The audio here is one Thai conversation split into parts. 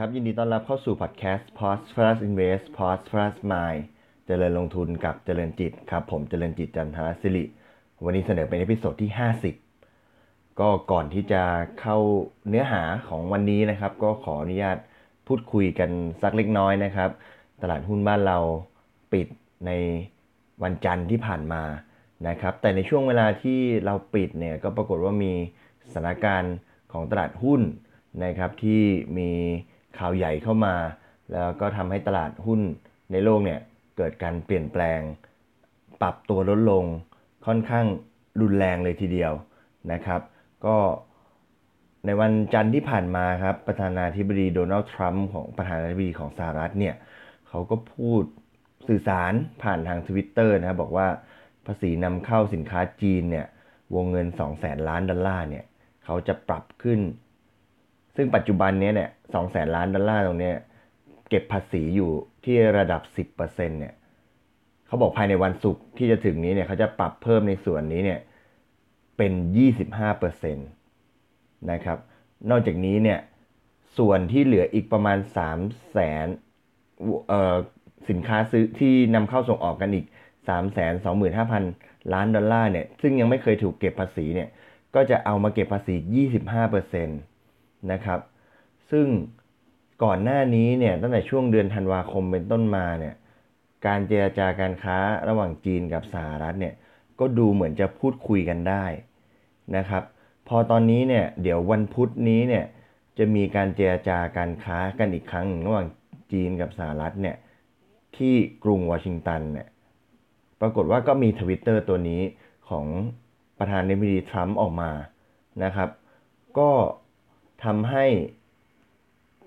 ครับ ยินดีต้อนรับเข้าสู่พอดแคสต์ Prosperous Invest Prosperous Mind เจริญลงทุนกับเจริญจิตครับ ผมเจริญจิตจันทรศิริ วันนี้เสนอเป็น episode ที่ 50 ก็ก่อนที่จะเข้าเนื้อหาของวันนี้นะครับ ก็ขออนุญาตพูดคุยกันสักเล็กน้อยนะครับ ตลาดหุ้นบ้านเราปิดในวันจันทร์ที่ผ่านมานะครับ แต่ในช่วงเวลาที่เราปิดเนี่ยก็ปรากฏว่ามีสถานการณ์ของตลาดหุ้นนะครับที่มี ข่าวใหญ่เข้ามา แล้วก็ทำให้ตลาดหุ้นในโลกเนี่ยเกิดการเปลี่ยนแปลง ปรับตัวลดลงค่อนข้างรุนแรงเลยทีเดียวนะครับ ก็ในวันจันทร์ที่ผ่านมาครับประธานาธิบดีโดนัลด์ทรัมป์ของประธานาธิบดีของสหรัฐเนี่ยเขาก็พูดสื่อสารผ่านทางทวิตเตอร์นะครับบอกว่าภาษีนำเข้าสินค้าจีนเนี่ยวงเงิน 2 0 0แสนล้านดอลลาร์เนี่ยเขาจะปรับขึ้น ซึ่งปัจจุบันนี้เนี่ยสองแสนล้านดอลลาร์ตรงนี้เก็บภาษีอยู่ที่ระดับ 10%เนี่ยเขาบอกภายในวันศุกร์ที่จะถึงนี้เนี่ยเขาจะปรับเพิ่มในส่วนนี้เนี่ยเป็น 25%นะครับ นอกจากนี้เนี่ยส่วนที่เหลืออีกประมาณ3แสนสินค้าซื้อที่นำเข้าส่งออกกันอีก 3 2 5 0 0 0 ล้านดอลลาร์เนี่ยซึ่งยังไม่เคยถูกเก็บภาษีเนี่ยก็จะเอามาเก็บภาษี 25% นะครับ ซึ่งก่อนหน้านี้เนี่ยตั้งแต่ช่วงเดือนธันวาคมเป็นต้นมาเนี่ยการเจราจาการค้าระหว่างจีนกับสหรัฐเนี่ยก็ดูเหมือนจะพูดคุยกันได้นะครับ พอตอนนี้เนี่ยเดี๋ยววันพุธนี้เนี่ยจะมีการเจราจาการค้ากันอีกครั้งระหว่างจีนกับสหรัฐเนี่ยที่กรุงวอชิงตันเนี่ยปรากฏว่าก็มีทวิตเตอร์ตัวนี้ของประธานาธิบดีทรัมป์ออกมานะครับ ก็ ทำให้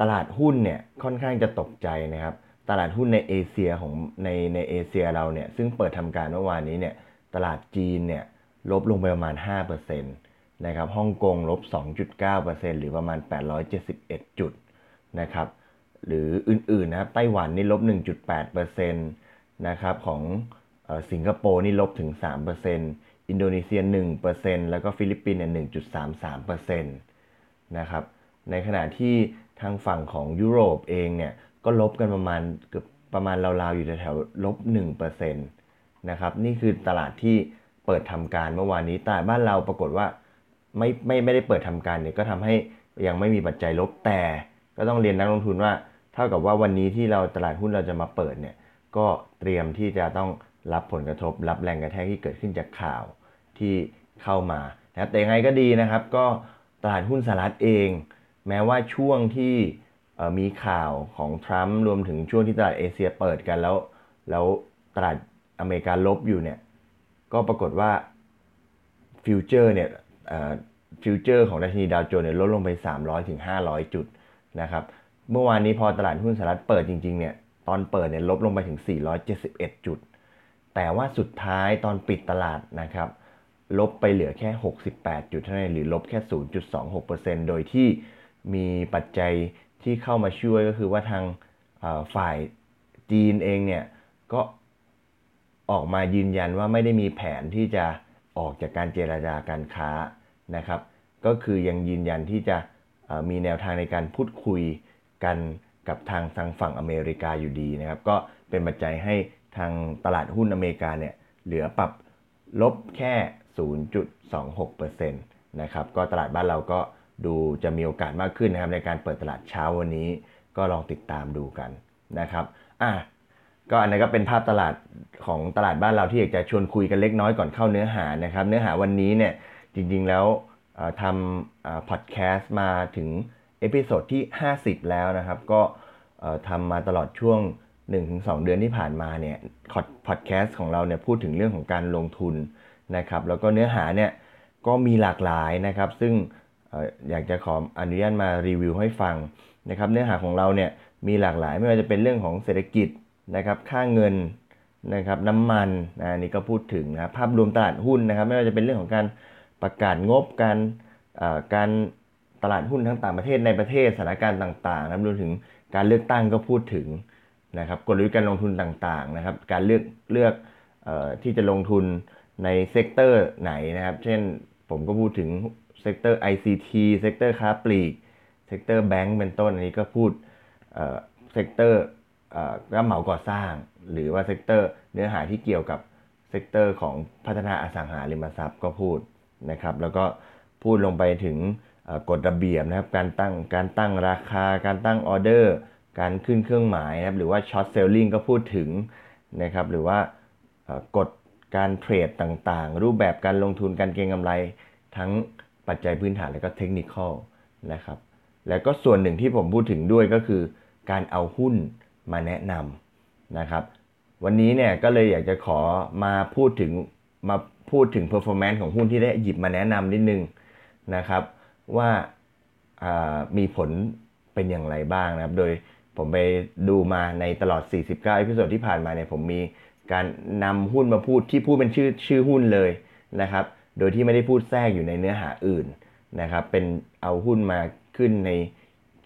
ตลาดหุ้นเนี่ยค่อนข้างจะตกใจนะครับ ตลาดหุ้นในเอเชียของในในเอเชียเราเนี่ยซึ่งเปิดทำการเมื่อวานนี้เนี่ยตลาดจีนเนี่ยลบลงไปประมาณ 5%นะครับฮ่องกงลบ 2.9%หรือประมาณ 871 จุดนะครับหรืออื่นๆนะครับไต้หวันนี่ลบ 1.8%นะครับของสิงคโปร์นี่ลบถึง 3%อินโดนีเซีย 1%แล้วก็ฟิลิปปินส์เนี่ย1.33%น นะครับ ในขณะที่ทางฝั่งของยุโรปเองเนี่ยก็ลบกันประมาณเกือบประมาณราวๆอยู่แถวๆลบ1%นะครับนี่คือตลาดที่เปิดทำการเมื่อวานนี้แต่บ้านเราปรากฏว่าไม่ไม่ไม่ได้เปิดทำการเนี่ยก็ทำให้ยังไม่มีปัจจัยลบแต่ ก็ต้องเรียนนักลงทุนว่า เท่ากับว่าวันนี้ที่เราตลาดหุ้นเราจะมาเปิดเนี่ยก็เตรียมที่จะต้องรับผลกระทบ รับแรงกระแทกที่เกิดขึ้นจากข่าวที่เข้ามานะครับแต่ยังไงก็ดีนะครับ ก็ ตลาดหุ้นสหรัฐเอง แม้ว่าช่วงที่มีข่าวของทรัมป์รวมถึงช่วงที่ตลาดเอเชียเปิดกันแล้ว แล้วตลาดอเมริกาลบอยู่เนี่ย ก็ปรากฏว่า future เนี่ย future ของดัชนีดาวโจนส์เนี่ยลดลงไป 300ถึง500 จุดนะครับ เมื่อวานนี้พอตลาดหุ้นสหรัฐเปิดจริงๆเนี่ยตอนเปิดเนี่ยลบลงไปถึง 471 จุด แต่ว่าสุดท้ายตอนปิดตลาดนะครับ ลบไปเหลือแค่ 68 จุดเท่านั้นหรือลบแค่ 0.26%โดยที่มีปัจจัยที่เข้ามาช่วยก็คือว่าทางฝ่ายจีนเองเนี่ย ก็ออกมายืนยันว่าไม่ได้มีแผนที่จะออกจากการเจราจาการค้านะครับ ก็คือยังยืนยันที่จะมีแนวทางในการพูดคุยกันกับทางทางฝั่งอเมริกาอยู่ดีนะครับ ก็เป็นปัจจัยให้ทางตลาดหุ้นอเมริกาเนี่ยเหลือปรับลบแค่ 0.26%นะครับก็ตลาดบ้านเราก็ดูจะมีโอกาสมากขึ้นนะครับในการเปิดตลาดเช้าวันนี้ก็ลองติดตามดูกันนะครับอะก็อันนี้ก็เป็นภาพตลาดของตลาดบ้านเราที่อยากจะชวนคุยกันเล็กน้อยก่อนเข้าเนื้อหานะครับ เนื้อหาวันนี้เนี่ยจริงๆแล้วทำพอดแคสต์มาถึง episode ที่ 50 แล้วนะครับ ก็ทำมาตลอดช่วง 1-2 เดือนที่ผ่านมาเนี่ยพอดแคสต์ของเราเนี่ยพูดถึงเรื่องของการลงทุน นะครับแล้วก็เนื้อหาเนี่ยก็มีหลากหลายนะครับ ซึ่งอยากจะขออนุญาตมารีวิวให้ฟังนะครับ เนื้อหาของเราเนี่ยมีหลากหลายไม่ว่าจะเป็นเรื่องของเศรษฐกิจนะครับค่าเงินนะครับน้ำมันนะนี่ก็พูดถึงนะภาพรวมตลาดหุ้นนะครับ ไม่ว่าจะเป็นเรื่องของการประกาศงบการการตลาดหุ้นทั้งต่างประเทศในประเทศสถานการณ์ต่างๆนะรวมถึงการเลือกตั้งก็พูดถึงนะครับกลยุทธ์การลงทุนต่างๆนะครับ การเลือกเลือกที่จะลงทุน ใน sector ไหนนะครับ เช่นผมก็พูดถึงเซกเตอร์ ICT เซกเตอร์ค้าปลีกเซกเตอร์แบงก์เป็นต้นอันนี้ก็พูด sector รับเหมาก่อสร้าง หรือว่า sector เนื้อหาที่เกี่ยวกับ sector ของพัฒนาอสังหาริมทรัพย์ก็พูดนะครับ แล้วก็พูดลงไปถึงกฎระเบียบนะครับ การตั้งการตั้งราคา การตั้งออเดอร์ การขึ้นเครื่องหมายนะครับ หรือว่าช็อตเซลลิงก็พูดถึงนะครับ หรือว่ากฎ การเทรดต่างๆ รูปแบบการลงทุนการเก็งกำไร ทั้งปัจจัยพื้นฐานและก็เทคนิคอลนะครับแล้วก็ส่วนหนึ่งที่ผมพูดถึงด้วยก็คือ การเอาหุ้นมาแนะนำนะครับ วันนี้เนี่ยก็เลยอยากจะขอมาพูดถึงมาพูดถึง performance ของหุ้นที่ได้หยิบมาแนะนำนิดนึงนะครับ ว่ามีผลเป็นอย่างไรบ้างนะครับ โดยผมไปดูมาในตลอด 49 episode ที่ผ่านมาเนี่ยผมมี การนำหุ้นมาพูดที่พูดเป็นชื่อชื่อหุ้นเลยนะครับ โดยที่ไม่ได้พูดแทรกอยู่ในเนื้อหาอื่นนะครับ เป็นเอาหุ้นมาขึ้นใน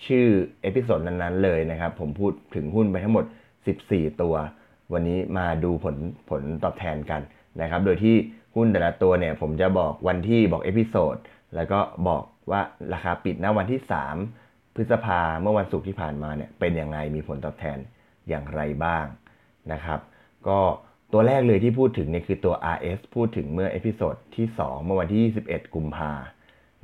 ชื่อ episode นั้นๆเลยนะครับ ผมพูดถึงหุ้นไปทั้งหมด 14 ตัว วันนี้มาดูผลผลตอบแทนกันนะครับ โดยที่หุ้นแต่ละตัวเนี่ยผมจะบอกวันที่บอก episode แล้วก็บอกว่าราคาปิดณวันที่ 3 พฤษภาเมื่อวันศุกร์ที่ผ่านมาเนี่ยเป็นยังไงมีผลตอบแทนอย่างไรบ้างนะครับ ก็ตัวแรกเลยที่พูดถึงเนี่ยคือตัว RS พูดถึงเมื่อ episode ที่ 2 เมื่อวันที่ 21 กุมภา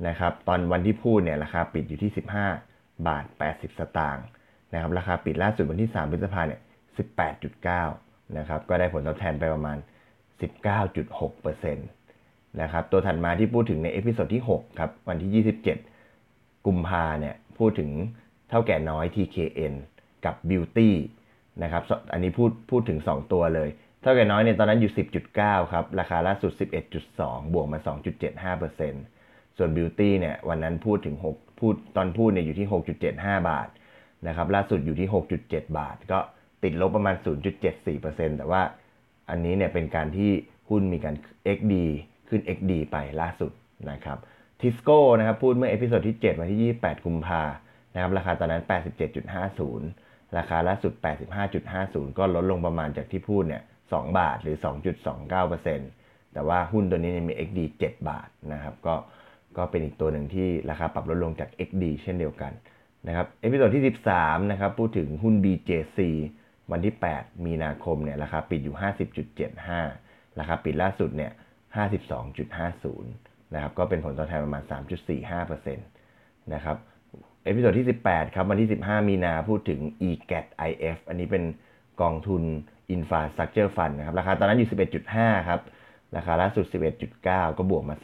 นะครับ ตอนวันที่พูดเนี่ยราคาปิดอยู่ที่ 15 บาท 80 สตางค์นะครับ ราคาปิดล่าสุดวันที่ 3 พฤษภาเนี่ย 18.9 นะครับ ก็ได้ผลตอบแทนไปประมาณ 19.6%นะครับ ตัวถัดมาที่พูดถึงใน episode ที่ 6 ครับ วันที่ 27 กุมภาเนี่ย พูดถึงเท่าแก่น้อย TKN กับ Beauty นะครับ อันนี้พูดพูดถึง 2 ตัวเลย เถ้าแก่น้อยเนี่ยตอนนั้นอยู่ 10.9 ครับ ราคาล่าสุด 11.2 บวกมา 2.75%ส่วน Beauty เนี่ยวันนั้นพูดถึง 6 พูดตอนพูดเนี่ยอยู่ที่ 6.75 บาทนะครับล่าสุดอยู่ที่ 6.7 บาท ก็ติดลบประมาณ 0.74%แต่ว่าอันนี้เนี่ยเป็นการที่หุ้นมีการ XD ขึ้น XD ไปล่าสุดนะครับทิสโก้นะครับพูดเมื่อ episode ที่ 7 วันที่ 28 กุมภานะครับราคาตอนนั้น 87.50 ราคาล่าสุด 85.50 ก็ลดลงประมาณจากที่พูดเนี่ย 2 บาทหรือ 2.29%แต่ว่าหุ้นตัวนี้มี XD 7 บาทนะครับ ก็ก็เป็นอีกตัวหนึ่งที่ราคาปรับลดลงจาก XD เช่นเดียวกันนะครับ episode ที่ 13 นะครับ พูดถึงหุ้น BJC วันที่ 8 มีนาคมเนี่ยราคาปิดอยู่ 50.75 ราคาปิดล่าสุดเนี่ย 52.50 นะครับ ก็เป็นผลตอบแทนประมาณ 3.45%นะครับ episode ที่ 18 ครับ วันที่ 15 มีนาพูดถึง EGATIF อันนี้เป็นกองทุน Infrastructure Fund นะครับ ราคาตอนนั้นอยู่ 11.5 ครับ ราคาล่าสุด 11.9 ก็บวกมา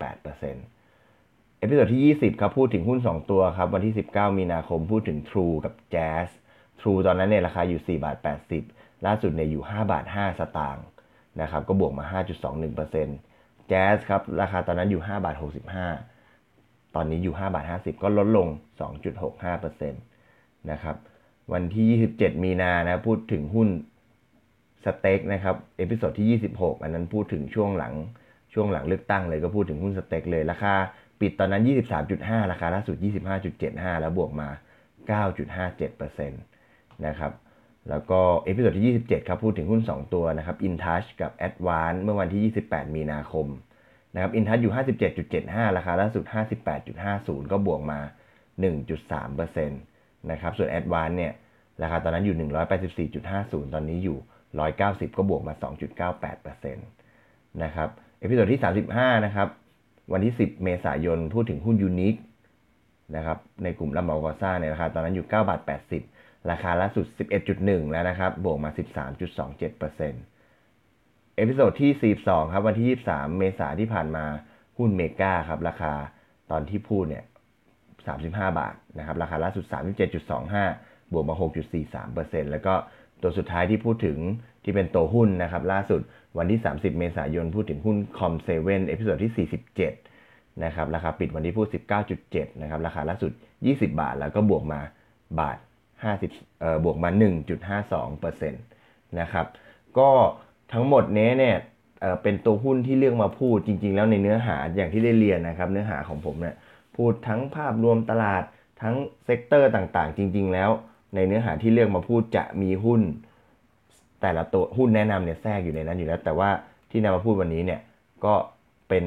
3.48% episode ที่ 20 ครับ พูดถึงหุ้น 2 ตัวครับ วันที่ 19 มีนาคมพูดถึง True กับ JAS True ตอนนั้นเนี่ยราคาอยู่ 4 บาท 80 ล่าสุดเนี่ยอยู่ 5 บาท 5 สตางค์นะครับ ก็บวกมา 5.21% JAS ครับ ราคาตอนนั้นอยู่ 5 บาท 65 ตอนนี้อยู่5บาท50 ก็ลดลง 2.65%นะครับ วันที่ 27 มีนานะพูดถึงหุ้น STEC นะครับ episode ที่ 26 อันนั้นพูดถึงช่วงหลังช่วงหลังเลือกตั้งเลยก็พูดถึงหุ้น STEC เลย ราคาปิดตอนนั้น 23.5 ราคาล่าสุด 25.75 แล้วบวกมา 9.57%นะครับ แล้วก็ episode ที่ 27 ครับ พูดถึงหุ้น 2 ตัวนะครับ InTouch กับ Advance เมื่อวันที่ 28 มีนาคม นะครับ InTouch อยู่ 57.75 ราคาล่าสุด 58.50 ก็บวกมา 1.3%นะครับส่วน Advance เนี่ยราคาตอนนั้นอยู่ 184.50 ตอนนี้อยู่ 190 ก็บวกมา 2.98%นะครับ episode ที่ 35 นะครับ วันที่ 10 เมษายนพูดถึงหุ้น Unique นะครับในกลุ่มรับเหมาก่อสร้างเนี่ยราคาตอนนั้นอยู่ 9 บาท 80 ราคาล่าสุด 11.1 แล้วนะครับ บวกมา 13.27% episode ที่ 42 ครับวันที่ 23 เมษาที่ผ่านมาหุ้น MEGA ครับ ราคาตอนที่พูดเนี่ย 35 บาทนะครับ ราคาล่าสุด 37.25 บวกมา 6.43%แล้วก็ตัวสุดท้ายที่พูดถึงที่เป็นตัวหุ้นนะครับ ล่าสุดวันที่ 30 เมษายนพูดถึงหุ้น Com7 episode ที่ 47 นะครับ ราคาปิดวันที่พูด 19.7 นะครับ ราคาล่าสุด 20 บาท แล้วก็บวกมาบาท 50เอ่อบวกมา 1.52%นะครับก็ ทั้งหมดนี้เนี่ยเป็นตัวหุ้นที่เลือกมาพูดจริง ๆ แล้วในเนื้อหาอย่างที่ได้เรียนนะครับ เนื้อหาของผมเนี่ยพูดทั้งภาพรวมตลาดทั้ง sector ต่างๆ จริง ๆ แล้ว ในเนื้อหาที่เลือกมาพูดจะมีหุ้น แต่ละตัวหุ้นแนะนำเนี่ยแทรกอยู่ในนั้นอยู่แล้ว แต่ว่าที่นำมาพูดวันนี้เนี่ยก็เป็น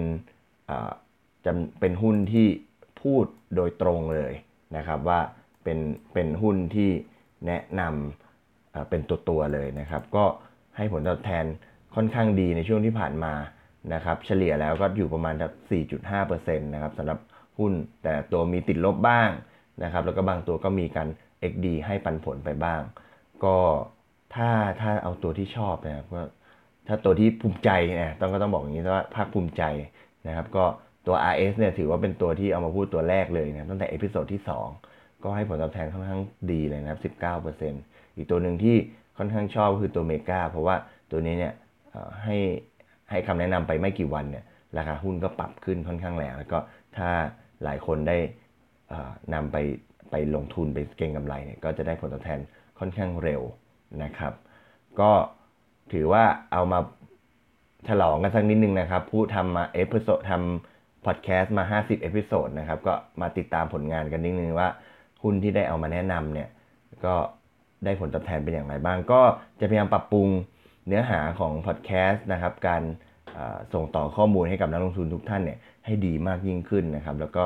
จะเป็นหุ้นที่พูดโดยตรงเลยนะครับว่าเป็นเป็นหุ้นที่แนะนำเอ่อเป็นตัวตัวๆเลยนะครับ ก็ ให้ผลตอบแทนค่อนข้างดีในช่วงที่ผ่านมานะครับเฉลี่ยแล้วก็อยู่ประมาณแบบ4.5%นะครับสำหรับหุ้นแต่ตัวมีติดลบบ้างนะครับแล้วก็บางตัวก็มีการ XD ให้ปันผลไปบ้าง ก็ถ้าถ้าเอาตัวที่ชอบนะครับก็ถ้าตัวที่ภูมิใจนะต้องก็ต้องบอกอย่างนี้ว่าภาคภูมิใจนะครับก็ตัว RS เนี่ยถือว่าเป็นตัวที่เอามาพูดตัวแรกเลยนะตั้งแต่ episode ที่ 2 ก็ให้ผลตอบแทนค่อนข้างดีเลยนะครับ 19%อีกตัวหนึ่งที่ ค่อนข้างชอบคือตัว MEGA เพราะว่าตัวนี้เนี่ยให้ให้คำแนะนำไปไม่กี่วันเนี่ยราคาหุ้นก็ปรับขึ้นค่อนข้างแรงแล้วก็ถ้าหลายคนได้นำไปไปลงทุนไปเก็งกำไรเนี่ยก็จะได้ผลตอบแทนค่อนข้างเร็วนะครับ ก็ถือว่าเอามาฉลองกันสักนิดนึงนะครับพูดทำมา episode ทำพอดแคสต์มา 50 episode นะครับ ก็มาติดตามผลงานกันนิดนึงว่าหุ้นที่ได้เอามาแนะนำเนี่ย ก็ ได้ผลตอบแทนเป็นอย่างไรบ้าง ก็จะพยายามปรับปรุงเนื้อหาของพอดแคสต์นะครับ การส่งต่อข้อมูลให้กับนักลงทุนทุกท่านเนี่ยให้ดีมากยิ่งขึ้นนะครับ แล้วก็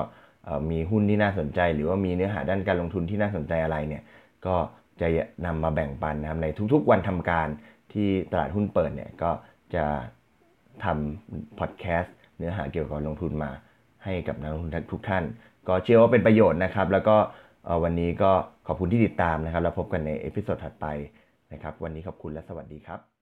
มีหุ้นที่น่าสนใจ หรือว่ามีเนื้อหาด้านการลงทุนที่น่าสนใจอะไรเนี่ยก็จะนำมาแบ่งปันนะครับในทุกๆวันทำการที่ตลาดหุ้นเปิดเนี่ยก็จะทำพอดแคสต์เนื้อหาเกี่ยวกับการลงทุนมาให้กับนักลงทุนทุกท่าน ก็เชื่อว่าเป็นประโยชน์นะครับ แล้วก็ วันนี้ก็ขอบคุณที่ติดตามนะครับ แล้วพบกันใน episode ถัดไปนะครับ วันนี้ขอบคุณและสวัสดีครับ